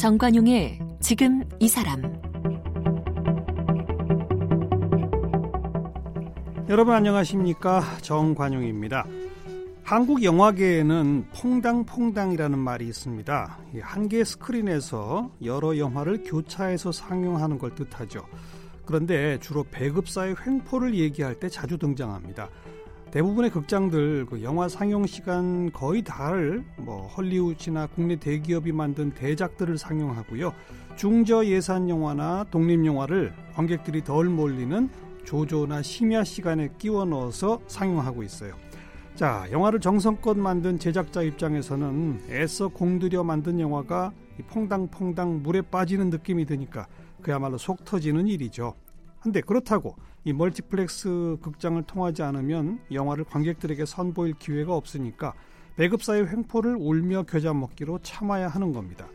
정관용의 지금 이 사람 여러분 안녕하십니까 정관용입니다. 한국 영화계에는 퐁당퐁당이라는 말이 있습니다. 한 개의 스크린에서 여러 영화를 교차해서 상영하는 걸 뜻하죠. 그런데 주로 배급사의 횡포를 얘기할 때 자주 등장합니다. 대부분의 극장들 그 영화 상영 시간 거의 다를 뭐 헐리우드나 국내 대기업이 만든 대작들을 상영하고요. 중저 예산 영화나 독립 영화를 관객들이 덜 몰리는 조조나 심야 시간에 끼워 넣어서 상영하고 있어요. 자, 영화를 정성껏 만든 제작자 입장에서는 애써 공들여 만든 영화가 퐁당퐁당 물에 빠지는 느낌이 드니까 그야말로 속 터지는 일이죠. 근데 그렇다고 이 멀티플렉스 극장을 통하지 않으면 영화를 관객들에게 선보일 기회가 없으니까 배급사의 횡포를 울며 겨자 먹기로 참아야 하는 겁니다.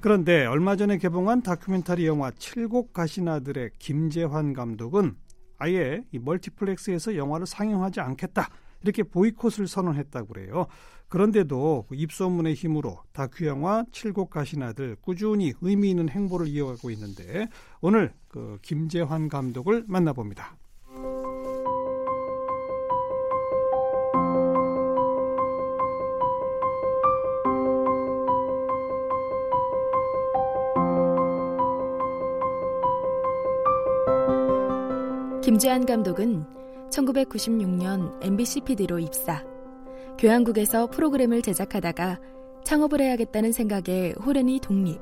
그런데 얼마 전에 개봉한 다큐멘터리 영화 칠곡 가시나들의 김재환 감독은 아예 이 멀티플렉스에서 영화를 상영하지 않겠다 이렇게 보이콧을 선언했다고 그래요. 그런데도 그 입소문의 힘으로 다큐 영화 칠곡 가시나들 꾸준히 의미 있는 행보를 이어가고 있는데 오늘 그 김재환 감독을 만나봅니다. 김재한 감독은 1996년 MBC PD로 입사. 교양국에서 프로그램을 제작하다가 창업을 해야겠다는 생각에 호련히 독립.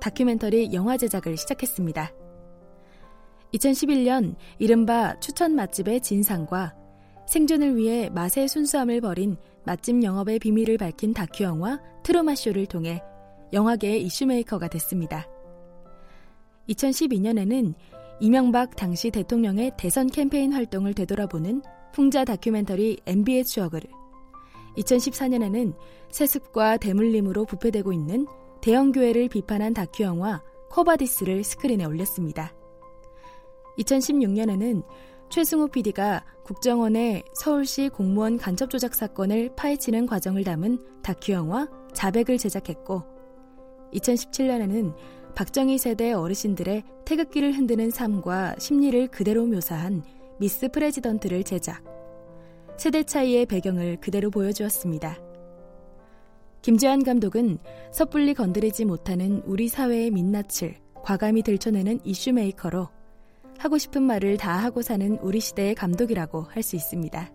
다큐멘터리 영화 제작을 시작했습니다. 2011년 이른바 추천 맛집의 진상과 생존을 위해 맛의 순수함을 버린 맛집 영업의 비밀을 밝힌 다큐 영화 트루마쇼를 통해 영화계의 이슈메이커가 됐습니다. 2012년에는 이명박 당시 대통령의 대선 캠페인 활동을 되돌아보는 풍자 다큐멘터리 MB의 추억을 2014년에는 세습과 대물림으로 부패되고 있는 대형 교회를 비판한 다큐 영화 쿼바디스를 스크린에 올렸습니다. 2016년에는 최승호 PD가 국정원의 서울시 공무원 간첩 조작 사건을 파헤치는 과정을 담은 다큐 영화 자백을 제작했고 2017년에는 박정희 세대 어르신들의 태극기를 흔드는 삶과 심리를 그대로 묘사한 미스 프레지던트를 제작. 세대 차이의 배경을 그대로 보여주었습니다. 김재환 감독은 섣불리 건드리지 못하는 우리 사회의 민낯을 과감히 들춰내는 이슈메이커로 하고 싶은 말을 다 하고 사는 우리 시대의 감독이라고 할 수 있습니다.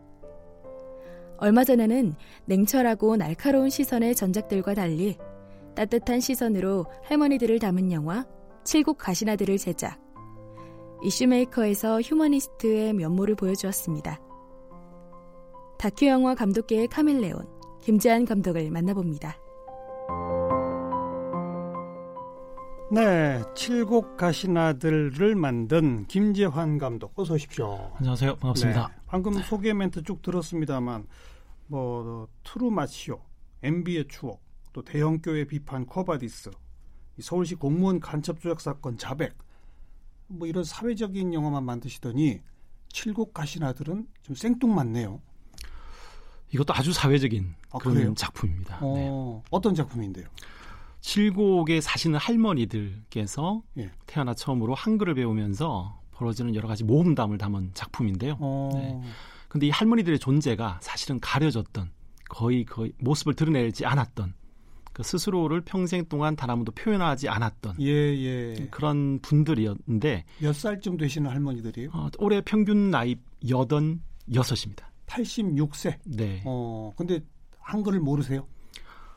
얼마 전에는 냉철하고 날카로운 시선의 전작들과 달리 따뜻한 시선으로 할머니들을 담은 영화 칠곡 가시나들을 제작. 이슈메이커에서 휴머니스트의 면모를 보여주었습니다. 다큐 영화 감독계의 카멜레온 김재한 감독을 만나봅니다. 네, 칠곡 가시나들을 만든 김재환 감독 어서 오십시오. 안녕하세요. 반갑습니다. 네, 방금 소개 멘트 쭉 들었습니다만 뭐 트루맛쇼, MB의 추억, 또 대형교회 비판 쿼바디스, 서울시 공무원 간첩 조작 사건 자백, 뭐 이런 사회적인 영화만 만드시더니 칠곡 가시나들은 좀 생뚱맞네요. 이것도 아주 사회적인 아, 그런 그래요? 작품입니다. 어, 네. 어떤 작품인데요? 칠곡에 사시는 할머니들께서 예. 태어나 처음으로 한글을 배우면서 벌어지는 여러 가지 모험담을 담은 작품인데요. 어. 네. 근데 이 할머니들의 존재가 사실은 가려졌던 거의 거의 모습을 드러내지 않았던 그 스스로를 평생 동안 단 한 번도 표현하지 않았던 예, 예. 그런 분들이었는데 몇 살쯤 되시는 할머니들이에요? 어, 올해 평균 나이 여든 여섯입니다. 86세. 네. 어 근데 한글을 모르세요?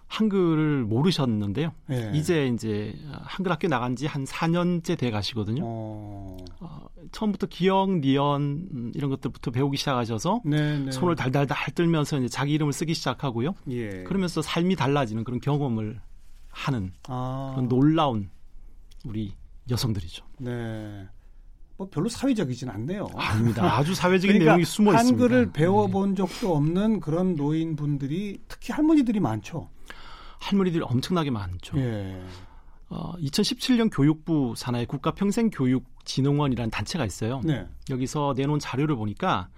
한글을 모르셨는데요. 예. 이제 이제 한글 학교 나간 지 한 4년째 돼 가시거든요. 어... 어, 처음부터 기억, 니언 음, 이런 것들부터 배우기 시작하셔서 네네. 네. 손을 달달달 떨면서 이제 자기 이름을 쓰기 시작하고요. 예. 그러면서 삶이 달라지는 그런 경험을 하는 아... 그런 놀라운 우리 여성들이죠. 네. 뭐 별로 사회적이진 않네요. 아닙니다. 아주 사회적인 그러니까 내용이 숨어 있습니다. 한글을 배워본 적도 없는 그런 노인분들이 특히 할머니들이 많죠. 할머니들이 엄청나게 많죠. 예. 어, 2017년 교육부 산하의 국가평생교육진흥원이라는 단체가 있어요. 네. 여기서 내놓은 자료를 보니까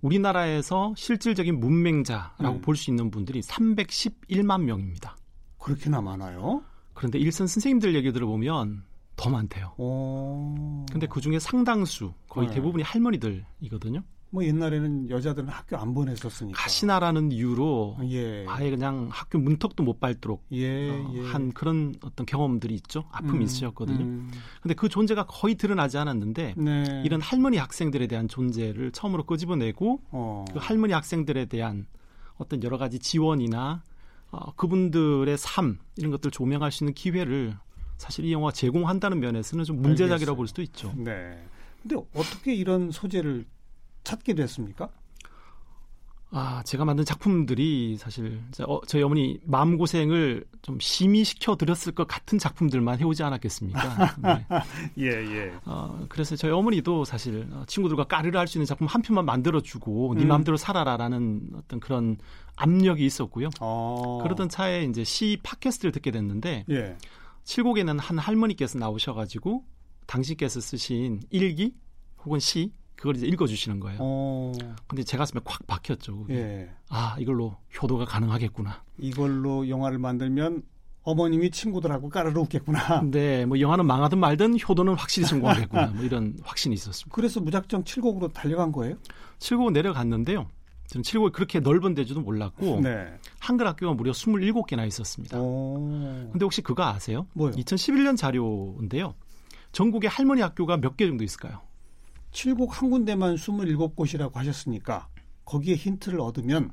우리나라에서 실질적인 문맹자라고 네. 볼수 있는 분들이 311만 명입니다. 그렇게나 많아요? 그런데 일선 선생님들 얘기 들어보면 더 많대요. 오. 근데 그 중에 상당수 거의 네. 대부분이 할머니들이거든요. 뭐 옛날에는 여자들은 학교 안 보냈었으니까 가시나라는 이유로 예. 아예 그냥 학교 문턱도 못 밟도록 예, 어, 예. 한 그런 어떤 경험들이 있죠 아픔이 음, 있으셨거든요. 음. 근데 그 존재가 거의 드러나지 않았는데 네. 이런 할머니 학생들에 대한 존재를 처음으로 끄집어내고 어. 그 할머니 학생들에 대한 어떤 여러 가지 지원이나 어, 그분들의 삶 이런 것들 을 조명할 수 있는 기회를 사실 이 영화 제공한다는 면에서는 좀 문제작이라고 볼 수도 있죠. 네. 근데 어떻게 이런 소재를 찾게 됐습니까? 아, 제가 만든 작품들이 사실 어, 저희 어머니 마음 고생을 좀 심의시켜 드렸을 것 같은 작품들만 해오지 않았겠습니까? 네. 예, 예. 어, 그래서 저희 어머니도 사실 어, 친구들과 까르르 할 수 있는 작품 한 편만 만들어주고 네 음. 네 마음대로 살아라라는 어떤 그런 압력이 있었고요. 어. 그러던 차에 이제 시 팟캐스트를 듣게 됐는데 예. 칠곡에는 한 할머니께서 나오셔가지고 당신께서 쓰신 일기 혹은 시 그걸 이제 읽어주시는 거예요. 어. 근데 제 가슴에 콱 박혔죠. 예. 아 이걸로 효도가 가능하겠구나. 이걸로 영화를 만들면 어머님이 친구들하고 까르르 웃겠구나. 네, 뭐 영화는 망하든 말든 효도는 확실히 성공하겠구나. 뭐 이런 확신이 있었습니다. 그래서 무작정 칠곡으로 달려간 거예요? 칠곡 내려갔는데요. 저는 칠곡이 그렇게 넓은 데지도 몰랐고 네. 한글 학교가 무려 27개나 있었습니다. 오. 근데 혹시 그거 아세요? 뭐요? 2011년 자료인데요. 전국에 할머니 학교가 몇 개 정도 있을까요? 칠곡 한 군데만 27곳이라고 하셨으니까 거기에 힌트를 얻으면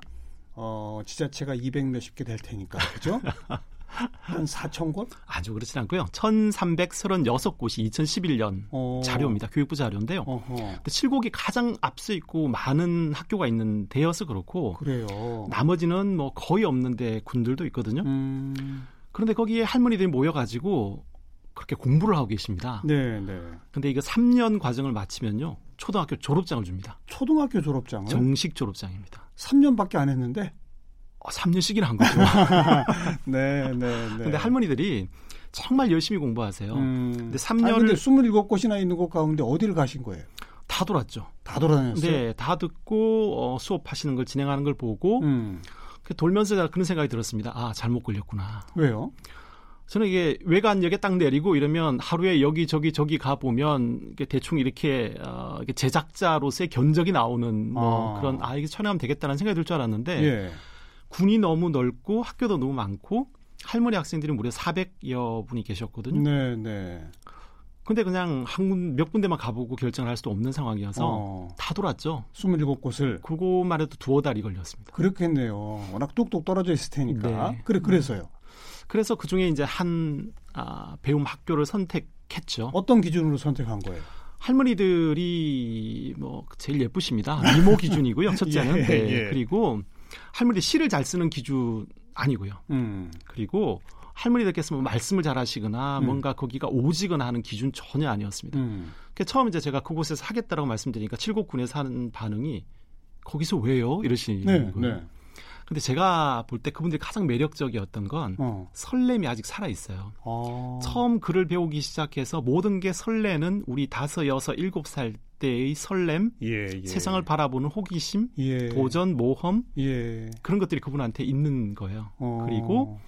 어, 지자체가 200 몇십 개 될 테니까 그죠? 한 4천 곳? 아주 그렇진 않고요. 1,336곳이 2011년 어... 자료입니다. 교육부 자료인데요. 어허. 근데 칠곡이 가장 앞서 있고 많은 학교가 있는 데여서 그렇고 그래요. 나머지는 뭐 거의 없는데 군들도 있거든요. 음... 그런데 거기에 할머니들이 모여가지고 그렇게 공부를 하고 계십니다. 네, 네. 근데 이거 3년 과정을 마치면요. 초등학교 졸업장을 줍니다. 초등학교 졸업장을? 정식 졸업장입니다. 3년밖에 안 했는데? 어, 3년씩이나 한 거죠. 네, 네, 네. 근데 할머니들이 정말 열심히 공부하세요. 음. 근데 3년을 근데 27곳이나 있는 곳 가운데 어디를 가신 거예요? 다 돌았죠. 다 돌아다녔어요? 네, 다 듣고 어, 수업하시는 걸 진행하는 걸 보고 음. 돌면서 그런 생각이 들었습니다. 아, 잘못 걸렸구나. 왜요? 저는 이게 외관역에 딱 내리고 이러면 하루에 여기 저기 저기 가 보면 대충 이렇게 어, 제작자로서의 견적이 나오는 뭐 아. 그런 아 이게 촬영하면 되겠다는 생각이 들 줄 알았는데 예. 군이 너무 넓고 학교도 너무 많고 할머니 학생들이 무려 400여 분이 계셨거든요. 네, 네. 근데 그냥 한몇 군데만 가보고 결정을 할 수도 없는 상황이어서 어. 다 돌았죠. 27곳을. 그거만 해도 두어 달이 걸렸습니다. 그렇겠네요. 워낙 뚝뚝 떨어져 있을 테니까. 네. 그래, 그래서요. 그래서 그 중에 이제 한 아, 배움 학교를 선택했죠. 어떤 기준으로 선택한 거예요? 할머니들이 뭐 제일 예쁘십니다. 미모 기준이고요. 첫째는 예, 네. 예. 그리고 할머니 시를 잘 쓰는 기준 아니고요. 음. 그리고 할머니들께서 뭐 말씀을 잘 하시거나 음. 뭔가 거기가 오지거나 하는 기준 전혀 아니었습니다. 음. 그 처음 이제 제가 그곳에서 하겠다라고 말씀드리니까 칠곡군에서 하는 반응이 거기서 왜요? 이러시는 네, 거예요. 네. 근데 제가 볼 때 그분들이 가장 매력적이었던 건 어. 설렘이 아직 살아 있어요. 어. 처음 글을 배우기 시작해서 모든 게 설레는 우리 다섯, 여섯, 일곱 살 때의 설렘, 예, 예. 세상을 바라보는 호기심, 예. 도전, 모험 예. 그런 것들이 그분한테 있는 거예요. 어. 그리고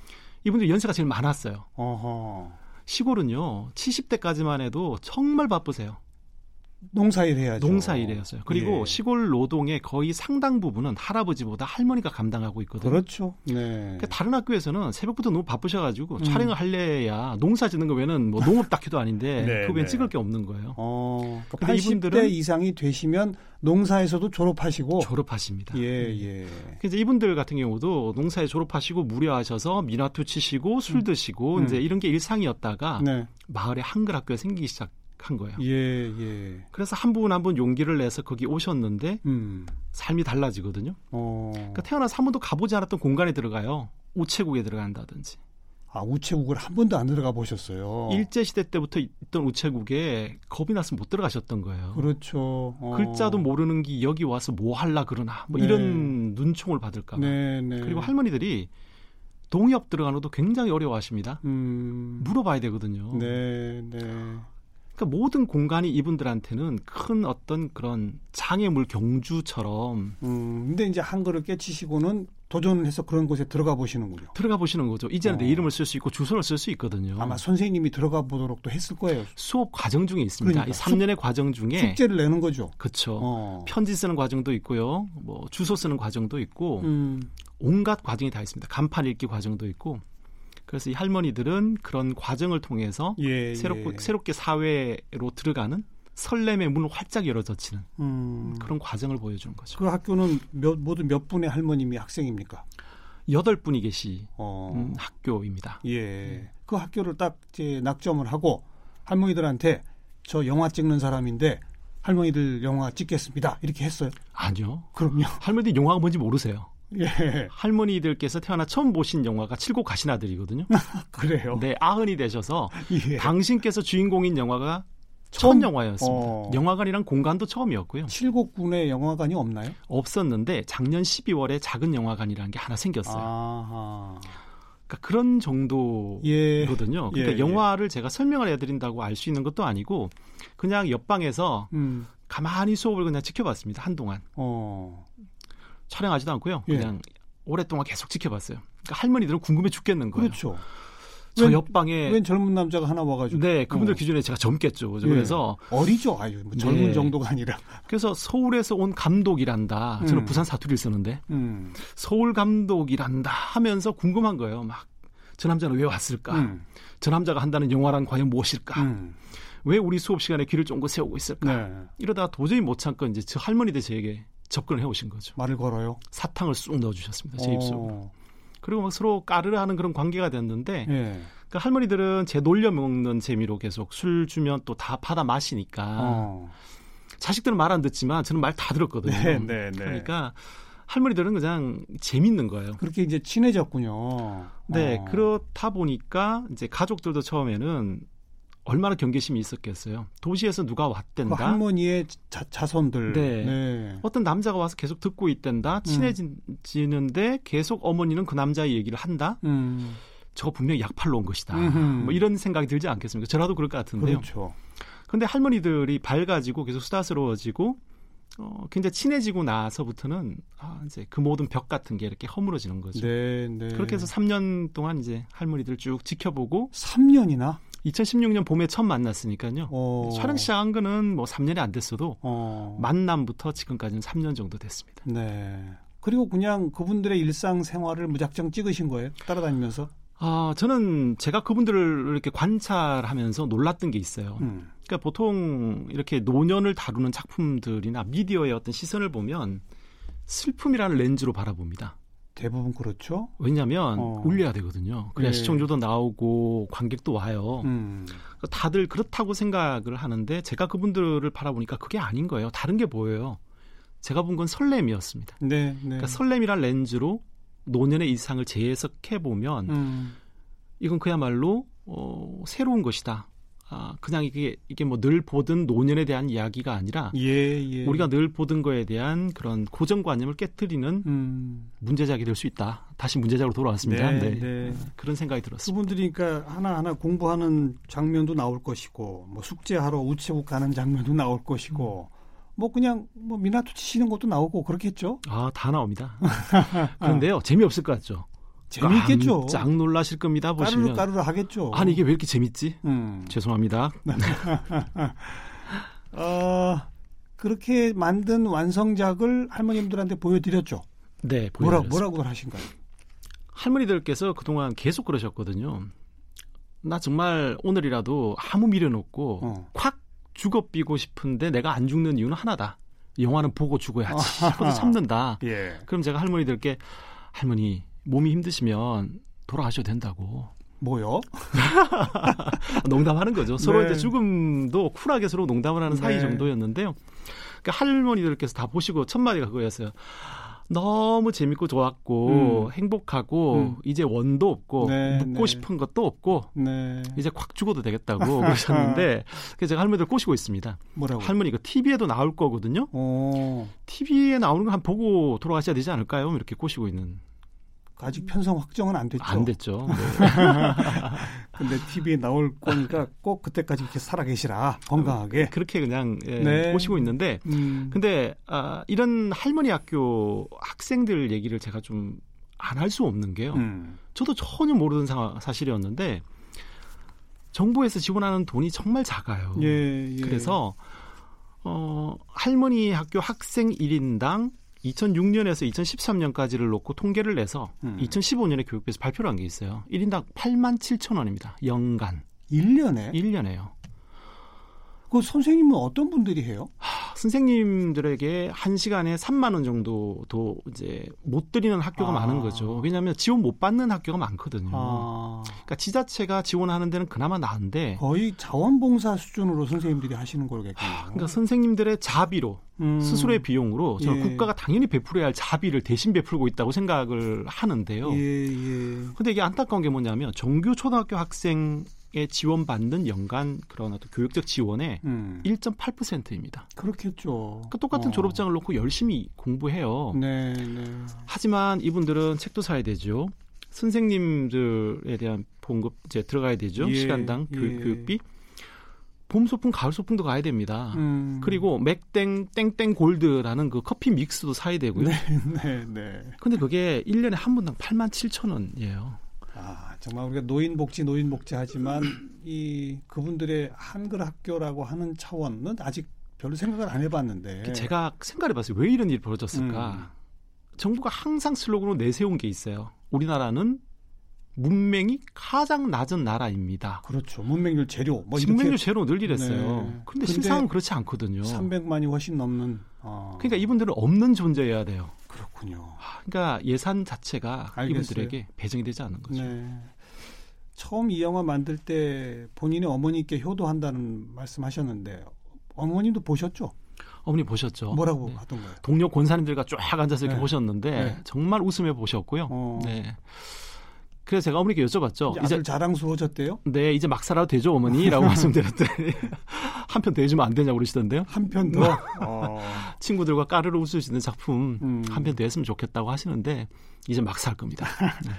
이분들 연세가 제일 많았어요. 어허. 시골은요 70대까지만 해도 정말 바쁘세요. 농사일 해야죠. 농사일 해야죠. 그리고 예. 시골 노동의 거의 상당 부분은 할아버지보다 할머니가 감당하고 있거든요. 그렇죠. 네. 그러니까 다른 학교에서는 새벽부터 너무 바쁘셔가지고 음. 촬영을 할래야 농사 짓는 거 외에는 뭐 농업 다큐도 아닌데 네, 그 외엔 네. 찍을 게 없는 거예요. 어, 그러니까 이분들은 이상이 되시면 농사에서도 졸업하시고 졸업하십니다. 예, 예. 그래서 이분들 같은 경우도 농사에 졸업하시고 무료하셔서 미나투 치시고 술 음. 드시고 음. 이제 이런 게 일상이었다가 네. 마을에 한글 학교가 생기기 시작. 한 거예요. 예, 예. 그래서 한 분 한 분 용기를 내서 거기 오셨는데 음. 삶이 달라지거든요. 어. 그러니까 태어나서 한 번도 가보지 않았던 공간에 들어가요. 우체국에 들어간다든지. 아, 우체국을 한 번도 안 들어가 보셨어요. 일제 시대 때부터 있던 우체국에 겁이 나서 못 들어가셨던 거예요. 그렇죠. 어. 글자도 모르는 게 여기 와서 뭐 할라 그러나 뭐 네. 이런 눈총을 받을까 봐. 네, 네. 그리고 할머니들이 동의업 들어가는 것도 굉장히 어려워하십니다. 음. 물어봐야 되거든요. 네, 네. 그러니까 모든 공간이 이분들한테는 큰 어떤 그런 장애물 경주처럼. 음, 근데 이제 한글을 깨치시고는 도전해서 그런 곳에 들어가 보시는군요. 들어가 보시는 거죠. 이제는 어. 내 이름을 쓸 수 있고 주소를 쓸 수 있거든요. 아마 선생님이 들어가 보도록도 했을 거예요. 수업 과정 중에 있습니다. 그러니까. 이 3년의 과정 중에 숙제를 내는 거죠. 그렇죠. 어. 편지 쓰는 과정도 있고요. 뭐 주소 쓰는 과정도 있고 음. 온갖 과정이 다 있습니다. 간판 읽기 과정도 있고. 그래서 이 할머니들은 그런 과정을 통해서 예, 새롭고, 예. 새롭게 사회로 들어가는 설렘의 문을 활짝 열어젖히는 음. 그런 과정을 보여주는 거죠. 그 학교는 몇, 모두 몇 분의 할머님이 학생입니까? 여덟 분이 계시 어. 음, 학교입니다. 예. 그 학교를 딱 이제 낙점을 하고 할머니들한테 저 영화 찍는 사람인데 할머니들 영화 찍겠습니다. 이렇게 했어요? 아니요. 그럼요. 할머니들 영화가 뭔지 모르세요. 예. 할머니들께서 태어나 처음 보신 영화가 칠곡 가신 아들이거든요. 그래요? 네, 아흔이 되셔서 예. 당신께서 주인공인 영화가 처음 영화였습니다. 어. 영화관이랑 공간도 처음이었고요. 칠곡군에 영화관이 없나요? 없었는데 작년 12월에 작은 영화관이라는 게 하나 생겼어요. 아하. 그러니까 그런 정도거든요. 예. 그러니까 예, 영화를 제가 설명을 해드린다고 알 수 있는 것도 아니고 그냥 옆방에서 음. 가만히 수업을 그냥 지켜봤습니다. 한동안. 어. 촬영하지도 않고요. 예. 그냥 오랫동안 계속 지켜봤어요. 그러니까 할머니들은 궁금해 죽겠는 거예요. 그렇죠. 저 웬, 옆방에 웬 젊은 남자가 하나 와가지고 네 그분들 어. 기준에 제가 젊겠죠 예. 그래서 어리죠 아유 뭐 젊은 네. 정도가 아니라 그래서 서울에서 온 감독이란다 저는 음. 부산 사투리를 쓰는데 음. 서울 감독이란다 하면서 궁금한 거예요 막 저 남자는 왜 왔을까 음. 저 남자가 한다는 영화란 과연 무엇일까 음. 왜 우리 수업 시간에 귀를 쫑긋 세우고 있을까 네. 이러다 도저히 못 참고 이제 저 할머니들 저에게 접근을 해오신 거죠 말을 걸어요 사탕을 쑥 넣어주셨습니다 제 어. 입속으로 그리고 막 서로 까르르 하는 그런 관계가 됐는데 예. 그 할머니들은 제 놀려 먹는 재미로 계속 술 주면 또 다 받아 마시니까 어. 자식들은 말 안 듣지만 저는 말 다 들었거든요. 네, 네, 네. 그러니까 할머니들은 그냥 재밌는 거예요. 그렇게 이제 친해졌군요. 네, 어. 그렇다 보니까 이제 가족들도 처음에는 얼마나 경계심이 있었겠어요. 도시에서 누가 왔댄다. 그 할머니의 자, 손들 네. 네. 어떤 남자가 와서 계속 듣고 있댄다. 음. 친해지는데 음. 계속 어머니는 그 남자의 얘기를 한다. 음. 저거 분명히 약팔로 온 것이다. 음흠. 뭐 이런 생각이 들지 않겠습니까? 저라도 그럴 것 같은데요. 그렇죠. 근데 할머니들이 밝아지고 계속 수다스러워지고 어, 굉장히 친해지고 나서부터는 아, 이제 그 모든 벽 같은 게 이렇게 허물어지는 거죠. 네, 네. 그렇게 해서 3년 동안 이제 할머니들 쭉 지켜보고 3년이나 2016년 봄에 처음 만났으니까요. 어. 촬영 시작한 거는 뭐 3년이 안 됐어도 어. 만남부터 지금까지는 3년 정도 됐습니다. 네. 그리고 그냥 그분들의 일상 생활을 무작정 찍으신 거예요? 따라다니면서? 아, 저는 제가 그분들을 이렇게 관찰하면서 놀랐던 게 있어요. 음. 그러니까 보통 이렇게 노년을 다루는 작품들이나 미디어의 어떤 시선을 보면 슬픔이라는 렌즈로 바라봅니다. 대부분 그렇죠. 왜냐하면 어. 울려야 되거든요. 그래야 네. 시청률도 나오고 관객도 와요. 음. 그러니까 다들 그렇다고 생각을 하는데 제가 그분들을 바라보니까 그게 아닌 거예요. 다른 게 보여요. 제가 본 건 설렘이었습니다. 네, 네. 그러니까 설렘이란 렌즈로 노년의 이상을 재해석해 보면 음. 이건 그야말로 어, 새로운 것이다. 아, 그냥 이게 이게 뭐 늘 보던 노년에 대한 이야기가 아니라 예, 예. 우리가 늘 보던 거에 대한 그런 고정관념을 깨뜨리는 음. 문제작이 될 수 있다. 다시 문제작으로 돌아왔습니다. 네, 네. 네. 그런 생각이 들었습니다. 그분들이 그러니까 하나하나 공부하는 장면도 나올 것이고 뭐 숙제하러 우체국 가는 장면도 나올 것이고 음. 뭐 그냥 뭐 미나토 치시는 것도 나오고 그렇겠죠? 아, 다 나옵니다. 그런데요. 재미없을 것 같죠. 재밌겠죠. 깜짝 놀라실 겁니다. 보시면. 까르르 하겠죠. 아니 이게 왜 이렇게 재밌지? 음. 죄송합니다. 어, 그렇게 만든 완성작을 할머님들한테 보여드렸죠. 네, 뭐라 뭐라고 하신가요? 할머니들께서 그동안 계속 그러셨거든요. 나 정말 오늘이라도 아무 미련 없고 어. 콱 죽어 삐고 싶은데 내가 안 죽는 이유는 하나다. 영화는 보고 죽어야지. 하고도 참는다. 예. 그럼 제가 할머니들께 할머니 몸이 힘드시면 돌아가셔도 된다고. 뭐요? 농담하는 거죠. 서로 네. 이제 죽음도 쿨하게 서로 농담을 하는 사이 네. 정도였는데요. 그러니까 할머니들께서 다 보시고 첫 마디가 그거였어요. 너무 재밌고 좋았고 음. 행복하고 음. 이제 원도 없고 네, 묻고 네. 싶은 것도 없고 네. 이제 콱 죽어도 되겠다고 그러셨는데 그래서 제가 할머니들 꼬시고 있습니다. 뭐라고? 할머니 가 TV에도 나올 거거든요. 오. TV에 나오는 거 한 보고 돌아가셔야 되지 않을까요? 이렇게 꼬시고 있는. 아직 편성 확정은 안 됐죠. 안 됐죠. 네. 근데 TV에 나올 거니까 꼭 그때까지 이렇게 살아 계시라 건강하게. 그렇게 그냥 예, 네. 보시고 있는데, 음. 근데 아, 이런 할머니 학교 학생들 얘기를 제가 좀 안 할 수 없는 게요. 음. 저도 전혀 모르는 사, 사실이었는데 정부에서 지원하는 돈이 정말 작아요. 예, 예. 그래서 어, 할머니 학교 학생 1인당 2006년에서 2013년까지를 놓고 통계를 내서 음. 2015년에 교육부에서 발표를 한 게 있어요. 1인당 8만 7천 원입니다. 연간. 1년에? 1년에요. 그 선생님은 어떤 분들이 해요? 하, 선생님들에게 한 시간에 3만 원 정도도 이제 못 드리는 학교가 아. 많은 거죠. 왜냐하면 지원 못 받는 학교가 많거든요. 아. 그러니까 지자체가 지원하는 데는 그나마 나은데 거의 자원봉사 수준으로 선생님들이 하시는 거겠군요. 그러니까 선생님들의 자비로 음. 스스로의 비용으로 예. 국가가 당연히 베풀어야 할 자비를 대신 베풀고 있다고 생각을 하는데요. 예, 예. 근데 이게 안타까운 게 뭐냐면 정규 초등학교 학생 에 지원받는 연간 그런 어떤 교육적 지원의 음. 1.8%입니다. 그렇겠죠. 그러니까 똑같은 어. 졸업장을 놓고 열심히 공부해요. 네, 네. 하지만 이분들은 책도 사야 되죠. 선생님들에 대한 봉급 이제 들어가야 되죠. 예, 시간당 교육, 예. 교육비. 봄 소풍, 가을 소풍도 가야 됩니다. 음. 그리고 맥땡 땡땡 골드라는 그 커피 믹스도 사야 되고요. 네, 네, 네. 근데 그게 1년에 한 분당 8만 7천 원이에요. 아, 정말 우리가 노인 복지 노인 복지 하지만 이 그분들의 한글 학교라고 하는 차원은 아직 별로 생각을 안 해봤는데 제가 생각해봤어요. 왜 이런 일이 벌어졌을까? 음. 정부가 항상 슬로건으로 내세운 게 있어요. 우리나라는 문맹이 가장 낮은 나라입니다. 그렇죠. 문맹률 제로. 뭐 문맹률 제로 늘 이랬어요. 네. 그런데 실상은 그렇지 않거든요. 300만이 훨씬 넘는. 어. 그러니까 이분들은 없는 존재여야 돼요. 그렇군요. 그러니까 예산 자체가 알겠어요. 이분들에게 배정이 되지 않는 거죠. 네. 처음 이 영화 만들 때 본인의 어머니께 효도한다는 말씀하셨는데 어머님도 보셨죠? 어머니 보셨죠? 뭐라고 네. 하던가요? 동료 권사님들과 쫙 앉아서 이렇게 네. 보셨는데 네. 정말 웃으며 보셨고요. 어. 네. 그래서 제가 어머니께 여쭤봤죠. 이제, 이제 자랑스러워졌대요? 네, 이제 막 살아도 되죠, 어머니라고 말씀드렸더니 한 편 더 해주면 안 되냐고 그러시던데요. 한 편 더? 어. 친구들과 까르르 웃을 수 있는 작품 음. 한편 더 했으면 좋겠다고 하시는데 이제 막 살 겁니다. 네.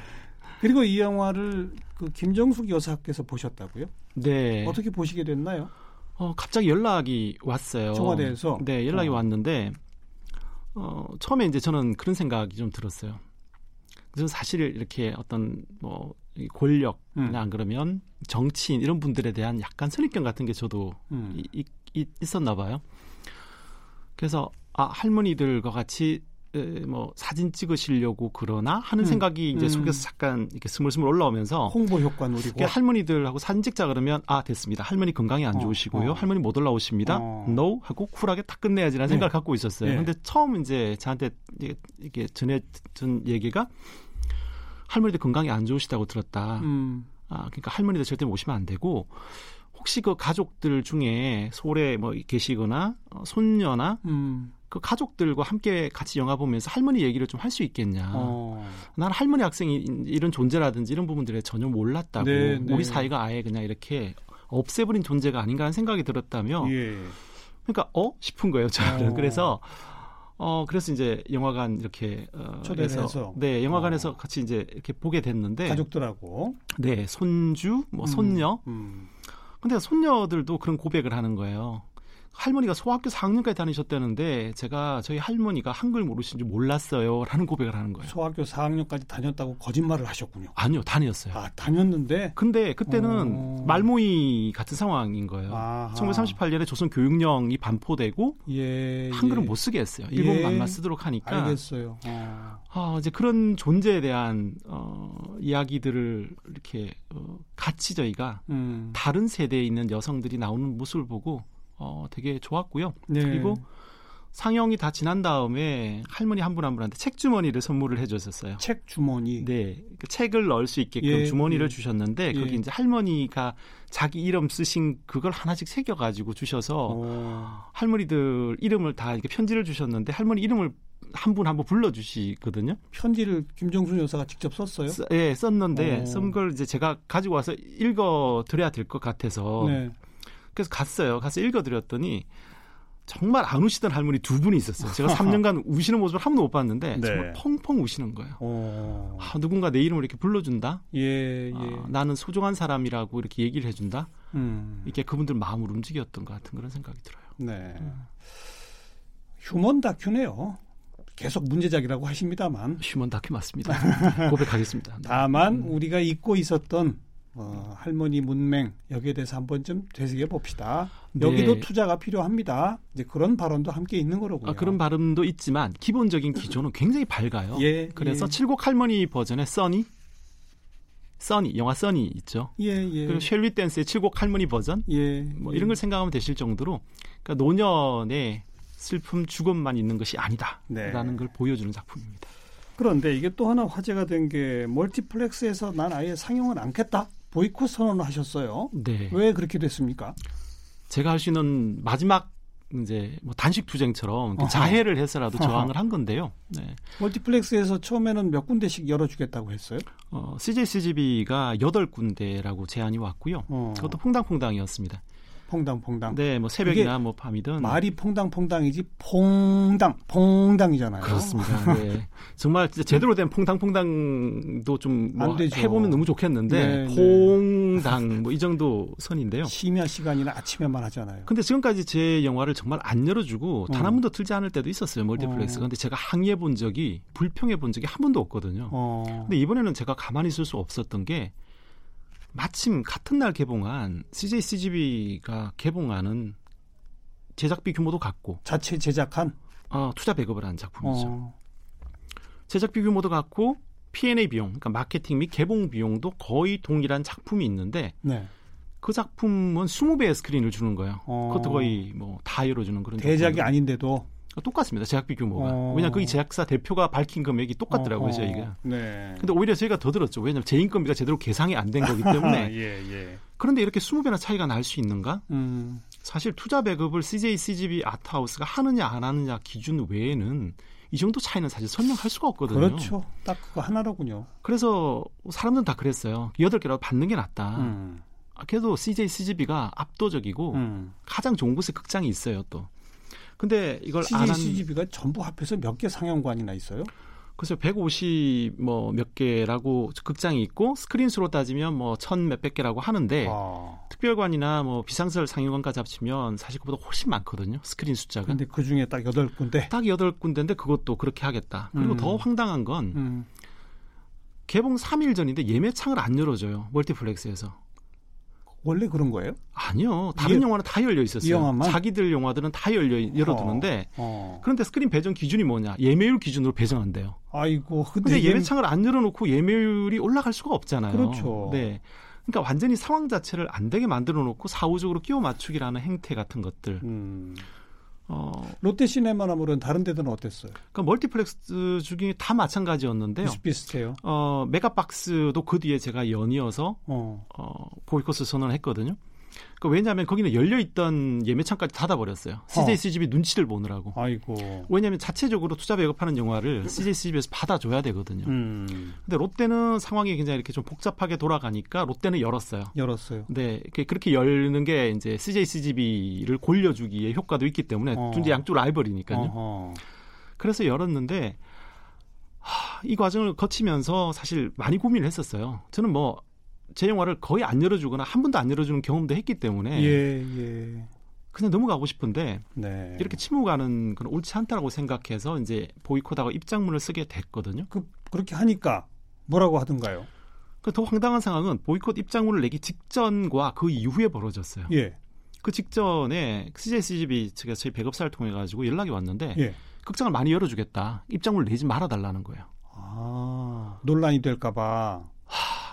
그리고 이 영화를 그 김정숙 여사께서 보셨다고요? 네. 어떻게 보시게 됐나요? 어, 갑자기 연락이 왔어요. 청와대에서? 네, 연락이 어. 왔는데 어, 처음에 이제 저는 그런 생각이 좀 들었어요. 그래서 사실 이렇게 어떤 뭐 권력이나 음. 안 그러면 정치인 이런 분들에 대한 약간 선입견 같은 게 저도 음. 이, 이, 있었나 봐요. 그래서 아 할머니들과 같이 뭐 사진 찍으시려고 그러나 하는 음. 생각이 이제 음. 속에서 잠깐 이렇게 스물스물 올라오면서 홍보 효과 누리고 할머니들하고 사진 찍자 그러면 아 됐습니다 할머니 건강이 안 어, 좋으시고요 어. 할머니 못 올라오십니다 어. no 하고 쿨하게 딱 끝내야지라는 네. 생각을 갖고 있었어요 네. 근데 처음 이제 저한테 이게 전해준 얘기가 할머니들 건강이 안 좋으시다고 들었다. 음. 아, 그러니까 할머니들 절대 모시면 안 되고 혹시 그 가족들 중에 소래 뭐 계시거나 어, 손녀나 음. 그 가족들과 함께 같이 영화 보면서 할머니 얘기를 좀 할 수 있겠냐. 어. 나는 할머니 학생이 이런 존재라든지 이런 부분들에 전혀 몰랐다고 네, 네. 우리 사이가 아예 그냥 이렇게 없애버린 존재가 아닌가 하는 생각이 들었다며. 예. 그러니까 어 싶은 거예요 저는. 어. 그래서 어 그래서 이제 영화관 이렇게 어 초대해서 네 영화관에서 어. 같이 이제 이렇게 보게 됐는데 가족들하고 네 손주 뭐 음, 손녀 음. 근데 손녀들도 그런 고백을 하는 거예요. 할머니가 소학교 4학년까지 다니셨다는데 제가 저희 할머니가 한글 모르신 줄 몰랐어요라는 고백을 하는 거예요. 소학교 4학년까지 다녔다고 거짓말을 하셨군요. 아니요, 다녔어요. 아, 다녔는데 근데 그때는 오. 어. 말모이 같은 상황인 거예요. 아하. 1938년에 조선 교육령이 반포되고 예, 한글을 예. 못 쓰게 했어요. 일본 예. 말만 쓰도록 하니까 알겠어요. 어. 아, 이제 그런 존재에 대한 어, 이야기들을 이렇게 어, 같이 저희가 음. 다른 세대에 있는 여성들이 나오는 모습을 보고 어, 되게 좋았고요. 네. 그리고 상영이 다 지난 다음에 할머니 한분한 분한테 책 주머니를 선물을 해줬었어요. 책 주머니. 네, 그 책을 넣을 수 있게끔 예, 주머니를 예. 주셨는데 예. 거기 이제 할머니가 자기 이름 쓰신 그걸 하나씩 새겨가지고 주셔서 오. 어. 할머니들 이름을 다 이렇게 편지를 주셨는데 할머니 이름을 한 분 한 분 불러주시거든요. 편지를 김정순 여사가 직접 썼어요? 쓰, 예, 썼는데 오. 쓴걸 이제 제가 가지고 와서 읽어 드려야 될 것 같아서. 네. 그래서 갔어요. 가서 읽어드렸더니 정말 안 우시던 할머니 두 분이 있었어요. 제가 3년간 우시는 모습을 한 번도 못 봤는데 네. 정말 펑펑 우시는 거예요. 어... 아, 누군가 내 이름을 이렇게 불러준다. 예, 예. 아, 나는 소중한 사람이라고 이렇게 얘기를 해준다. 음. 이게 그분들 마음을 움직였던 것 같은 그런 생각이 들어요. 네. 음. 휴먼 다큐네요. 계속 문제작이라고 하십니다만 휴먼 다큐 맞습니다. 고백하겠습니다. 다만 음. 우리가 잊고 있었던 어, 할머니 문맹 여기에 대해서 한번 좀 되새겨 봅시다. 네. 여기도 투자가 필요합니다. 이제 그런 발언도 함께 있는 거로군요. 아, 그런 발언도 있지만 기본적인 기조는 굉장히 밝아요. 예, 그래서 예. 칠곡 할머니 버전의 써니 써니 영화 써니 있죠. 예, 예. 그리고 셸리 댄스의 칠곡 할머니 버전 예, 뭐 이런 걸 생각하면 되실 정도로 그러니까 노년의 슬픔 죽음만 있는 것이 아니다라는 네. 걸 보여주는 작품입니다. 그런데 이게 또 하나 화제가 된 게 멀티플렉스에서 난 아예 상영을 않겠다 보이콧 선언을 하셨어요. 네. 왜 그렇게 됐습니까? 제가 할 수 있는 마지막 이제 뭐 단식 투쟁처럼 자해를 해서라도 저항을 한 건데요. 네. 멀티플렉스에서 처음에는 몇 군데씩 열어주겠다고 했어요? 어, CJ CGV가 여덟 군데라고 제안이 왔고요. 어. 그것도 퐁당퐁당이었습니다. 퐁당퐁당. 네, 뭐 새벽이나 뭐 밤이든 말이 퐁당퐁당이지 퐁당 퐁당이잖아요. 그렇습니다. 네. 정말 진짜 제대로 된 퐁당퐁당도 좀뭐 해보면 너무 좋겠는데 네, 네. 퐁당 뭐 이 정도 선인데요. 심야 시간이나 아침에만 하잖아요. 근데 지금까지 제 영화를 정말 안 열어주고 단 한 번도 틀지 않을 때도 있었어요 멀티플렉스. 어. 근데 제가 항의해 본 적이 불평해 본 적이 한 번도 없거든요. 어. 근데 이번에는 제가 가만히 있을 수 없었던 게 마침 같은 날 개봉한 CJ CGV가 개봉하는 제작비 규모도 같고 자체 제작한 어, 투자 배급을 한 작품이죠. 어. 제작비 규모도 같고 P&A 비용, 그러니까 마케팅 및 개봉 비용도 거의 동일한 작품이 있는데 네. 그 작품은 20배의 스크린을 주는 거예요. 어. 그것도 거의 뭐 다 열어주는 그런 대작이 작품으로. 아닌데도 똑같습니다. 제작비 규모가. 어. 왜냐 거기 제작사 대표가 밝힌 금액이 똑같더라고요, 어. 저희가. 네. 근데 오히려 저희가 더 들었죠. 왜냐하면 제 인건비가 제대로 계상이 안 된 거기 때문에. 예, 예. 그런데 이렇게 20배나 차이가 날 수 있는가? 음. 사실 투자 배급을 CJ, CGV, 아트하우스가 하느냐 안 하느냐 기준 외에는 이 정도 차이는 사실 설명할 수가 없거든요. 그렇죠. 딱 그거 하나로군요. 그래서 사람들은 다 그랬어요. 여덟 개라도 받는 게 낫다. 음. 아, 그래도 CJ, CGV가 압도적이고 음. 가장 좋은 곳에 극장이 있어요, 또. 근데 이걸 CJ, 안 한... CGV가 전부 합해서 몇 개 상영관이나 있어요? 그래서 150 뭐 몇 개라고 극장이 있고 스크린 수로 따지면 뭐 천 몇백 개라고 하는데 아. 특별관이나 뭐 비상설 상영관까지 합치면 사실 그보다 훨씬 많거든요. 스크린 숫자가. 근데 그 중에 딱 여덟 군데. 딱 여덟 군데인데 그것도 그렇게 하겠다. 그리고 음. 더 황당한 건 음. 개봉 3일 전인데 예매창을 안 열어줘요. 멀티플렉스에서. 원래 그런 거예요? 아니요. 다른 이, 영화는 다 열려 있었어요. 자기들 영화들은 다 열려 열어두는데 어, 어. 그런데 스크린 배정 기준이 뭐냐? 예매율 기준으로 배정한대요. 아이고. 근데, 근데 예매창을 안 열어놓고 예매율이 올라갈 수가 없잖아요. 그렇죠. 네. 그러니까 완전히 상황 자체를 안 되게 만들어 놓고 사후적으로 끼워 맞추기라는 행태 같은 것들. 음. 어, 롯데시네마나 물론 다른 데들은 어땠어요? 그러니까 멀티플렉스 중에 다 마찬가지였는데요. 비슷비슷해요. 어, 메가박스도 그 뒤에 제가 연이어서 어. 어, 보이콧을 선언을 했거든요. 그 왜냐하면 거기는 열려 있던 예매창까지 닫아 버렸어요. CJ CGV 어. 눈치를 보느라고. 아이고. 왜냐하면 자체적으로 투자 배급하는 영화를 CJ CGV에서 받아줘야 되거든요. 음. 근데 롯데는 상황이 굉장히 이렇게 좀 복잡하게 돌아가니까 롯데는 열었어요. 열었어요. 네, 그렇게 열는 게 이제 CJ CGV를 골려주기에 효과도 있기 때문에 어. 둘이 양쪽 라이벌이니까요. 어허. 그래서 열었는데 하, 이 과정을 거치면서 사실 많이 고민을 했었어요. 저는 뭐 제 영화를 거의 안 열어주거나 한 번도 안 열어주는 경험도 했기 때문에 예, 예. 그냥 넘어가고 싶은데 네. 이렇게 침묵하는 건 옳지 않다라고 생각해서 이제 보이콧하고 입장문을 쓰게 됐거든요. 그, 그렇게 하니까 뭐라고 하던가요? 그 더 황당한 상황은 보이콧 입장문을 내기 직전과 그 이후에 벌어졌어요. 예. 그 직전에 CJCGV 측에서 저희 배급사를 통해 가지고 연락이 왔는데 예. 극장을 많이 열어주겠다. 입장문을 내지 말아달라는 거예요. 아 논란이 될까봐.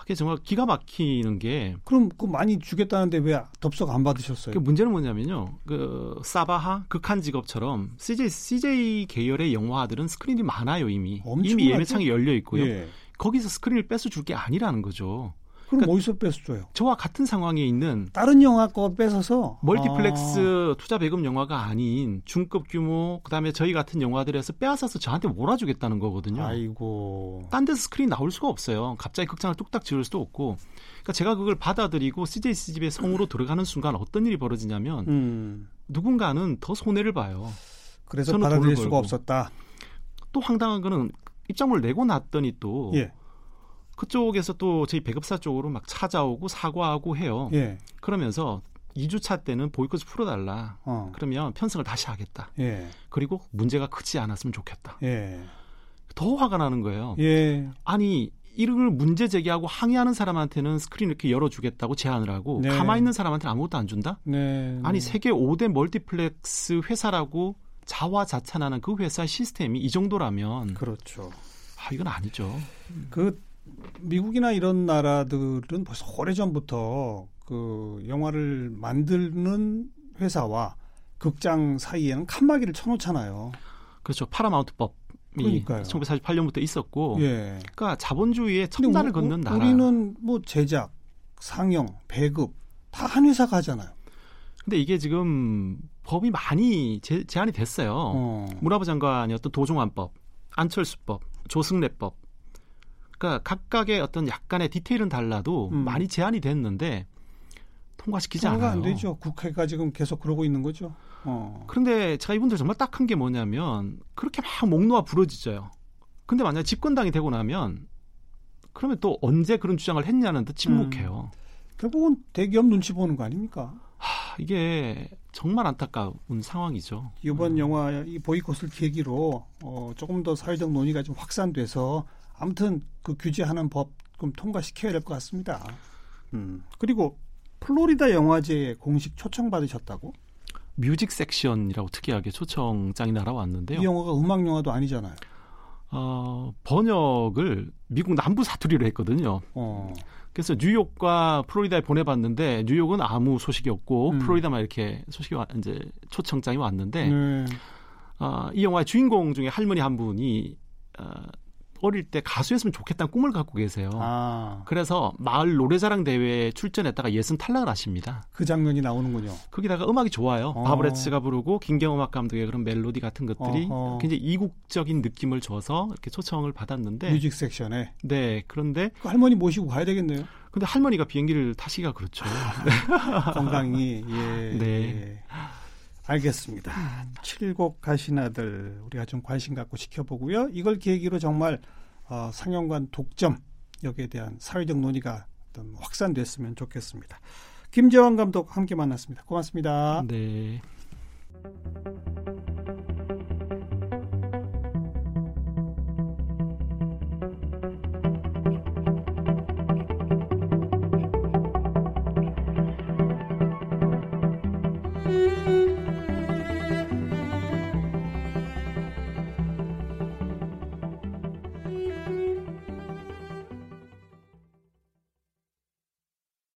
그게 정말 기가 막히는 게 그럼 그 많이 주겠다는데 왜 덥석 안 받으셨어요? 그 문제는 뭐냐면요. 그 사바하 극한 직업처럼 CJ CJ 계열의 영화들은 스크린이 많아요 이미 이미 예매창이 열려 있고요. 예. 거기서 스크린을 뺏어 줄 게 아니라는 거죠. 그럼 그러니까 어디서 뺏어줘요? 저와 같은 상황에 있는 다른 영화 거 뺏어서 멀티플렉스 아. 투자 배급 영화가 아닌 중급 규모 그다음에 저희 같은 영화들에서 빼앗아서 저한테 몰아주겠다는 거거든요. 아이고. 딴 데서 스크린 나올 수가 없어요. 갑자기 극장을 뚝딱 지을 수도 없고. 그러니까 제가 그걸 받아들이고 CJ CGV의 성으로 들어가는 순간 어떤 일이 벌어지냐면 음. 누군가는 더 손해를 봐요. 그래서 받아들일 수가 없었다. 또 황당한 거는 입장을 내고 났더니 또 예. 그쪽에서 또 저희 배급사 쪽으로 막 찾아오고 사과하고 해요. 예. 그러면서 2주차 때는 보이콧을 풀어달라. 어. 그러면 편성을 다시 하겠다. 예. 그리고 문제가 크지 않았으면 좋겠다. 예. 더 화가 나는 거예요. 예. 아니 이걸 문제 제기하고 항의하는 사람한테는 스크린 이렇게 열어주겠다고 제안을 하고 네. 가만히 있는 사람한테는 아무것도 안 준다? 네. 아니 세계 5대 멀티플렉스 회사라고 자화자찬하는 그 회사 시스템이 이 정도라면 그렇죠. 아 이건 아니죠. 그 미국이나 이런 나라들은 벌써 오래 전부터 그 영화를 만드는 회사와 극장 사이에는 칸막이를 쳐놓잖아요. 그렇죠. 파라마운트법. 그러니까요. 1948년부터 있었고, 예. 그러니까 자본주의의 첨단을 걷는 나라. 우리는 뭐 제작, 상영, 배급 다 한 회사가 하잖아요. 근데 이게 지금 법이 많이 제, 제한이 됐어요. 어. 문화부 장관이었던 도종환법, 안철수법, 조승래법. 그러니까 각각의 어떤 약간의 디테일은 달라도 음. 많이 제한이 됐는데 통과시키지 않아요. 안 되죠. 국회가 지금 계속 그러고 있는 거죠. 어. 그런데 제가 이분들 정말 딱한 게 뭐냐면 그렇게 막 목 놓아 부러지져요. 근데 만약 에 집권당이 되고 나면 그러면 또 언제 그런 주장을 했냐는 듯 침묵해요. 음. 결국은 대기업 눈치 보는 거 아닙니까? 하, 이게 정말 안타까운 상황이죠. 이번 음. 영화 이 보이콧을 계기로 어, 조금 더 사회적 논의가 좀 확산돼서 아무튼 그 규제하는 법좀 통과시켜야 될 것 같습니다. 음. 그리고 플로리다 영화제에 공식 초청 받으셨다고? 뮤직 섹션이라고 특이하게 초청장이 날아왔는데요. 이 영화가 음악 영화도 아니잖아요. 어, 번역을 미국 남부 사투리로 했거든요. 어. 그래서 뉴욕과 플로리다에 보내봤는데 뉴욕은 아무 소식이 없고 음. 플로리다만 이렇게 소식이 와, 이제 초청장이 왔는데 네. 어, 이 영화의 주인공 중에 할머니 한 분이 어, 어릴 때 가수였으면 좋겠다는 꿈을 갖고 계세요. 아. 그래서 마을 노래자랑 대회에 출전했다가 예선 탈락을 하십니다. 그 장면이 나오는군요. 거기다가 음악이 좋아요. 어. 바버렛츠가 부르고 김경음악 감독의 그런 멜로디 같은 것들이 어허. 굉장히 이국적인 느낌을 줘서 이렇게 초청을 받았는데 뮤직 섹션에 네 그런데 그 할머니 모시고 가야 되겠네요. 근데 할머니가 비행기를 타시기가 그렇죠. 건강이 예. 네. 예. 알겠습니다. 칠곡 가신 아들 우리가 좀 관심 갖고 지켜보고요. 이걸 계기로 정말 어, 상영관 독점 여기에 대한 사회적 논의가 어떤 확산됐으면 좋겠습니다. 김재환 감독 함께 만났습니다. 고맙습니다. 네.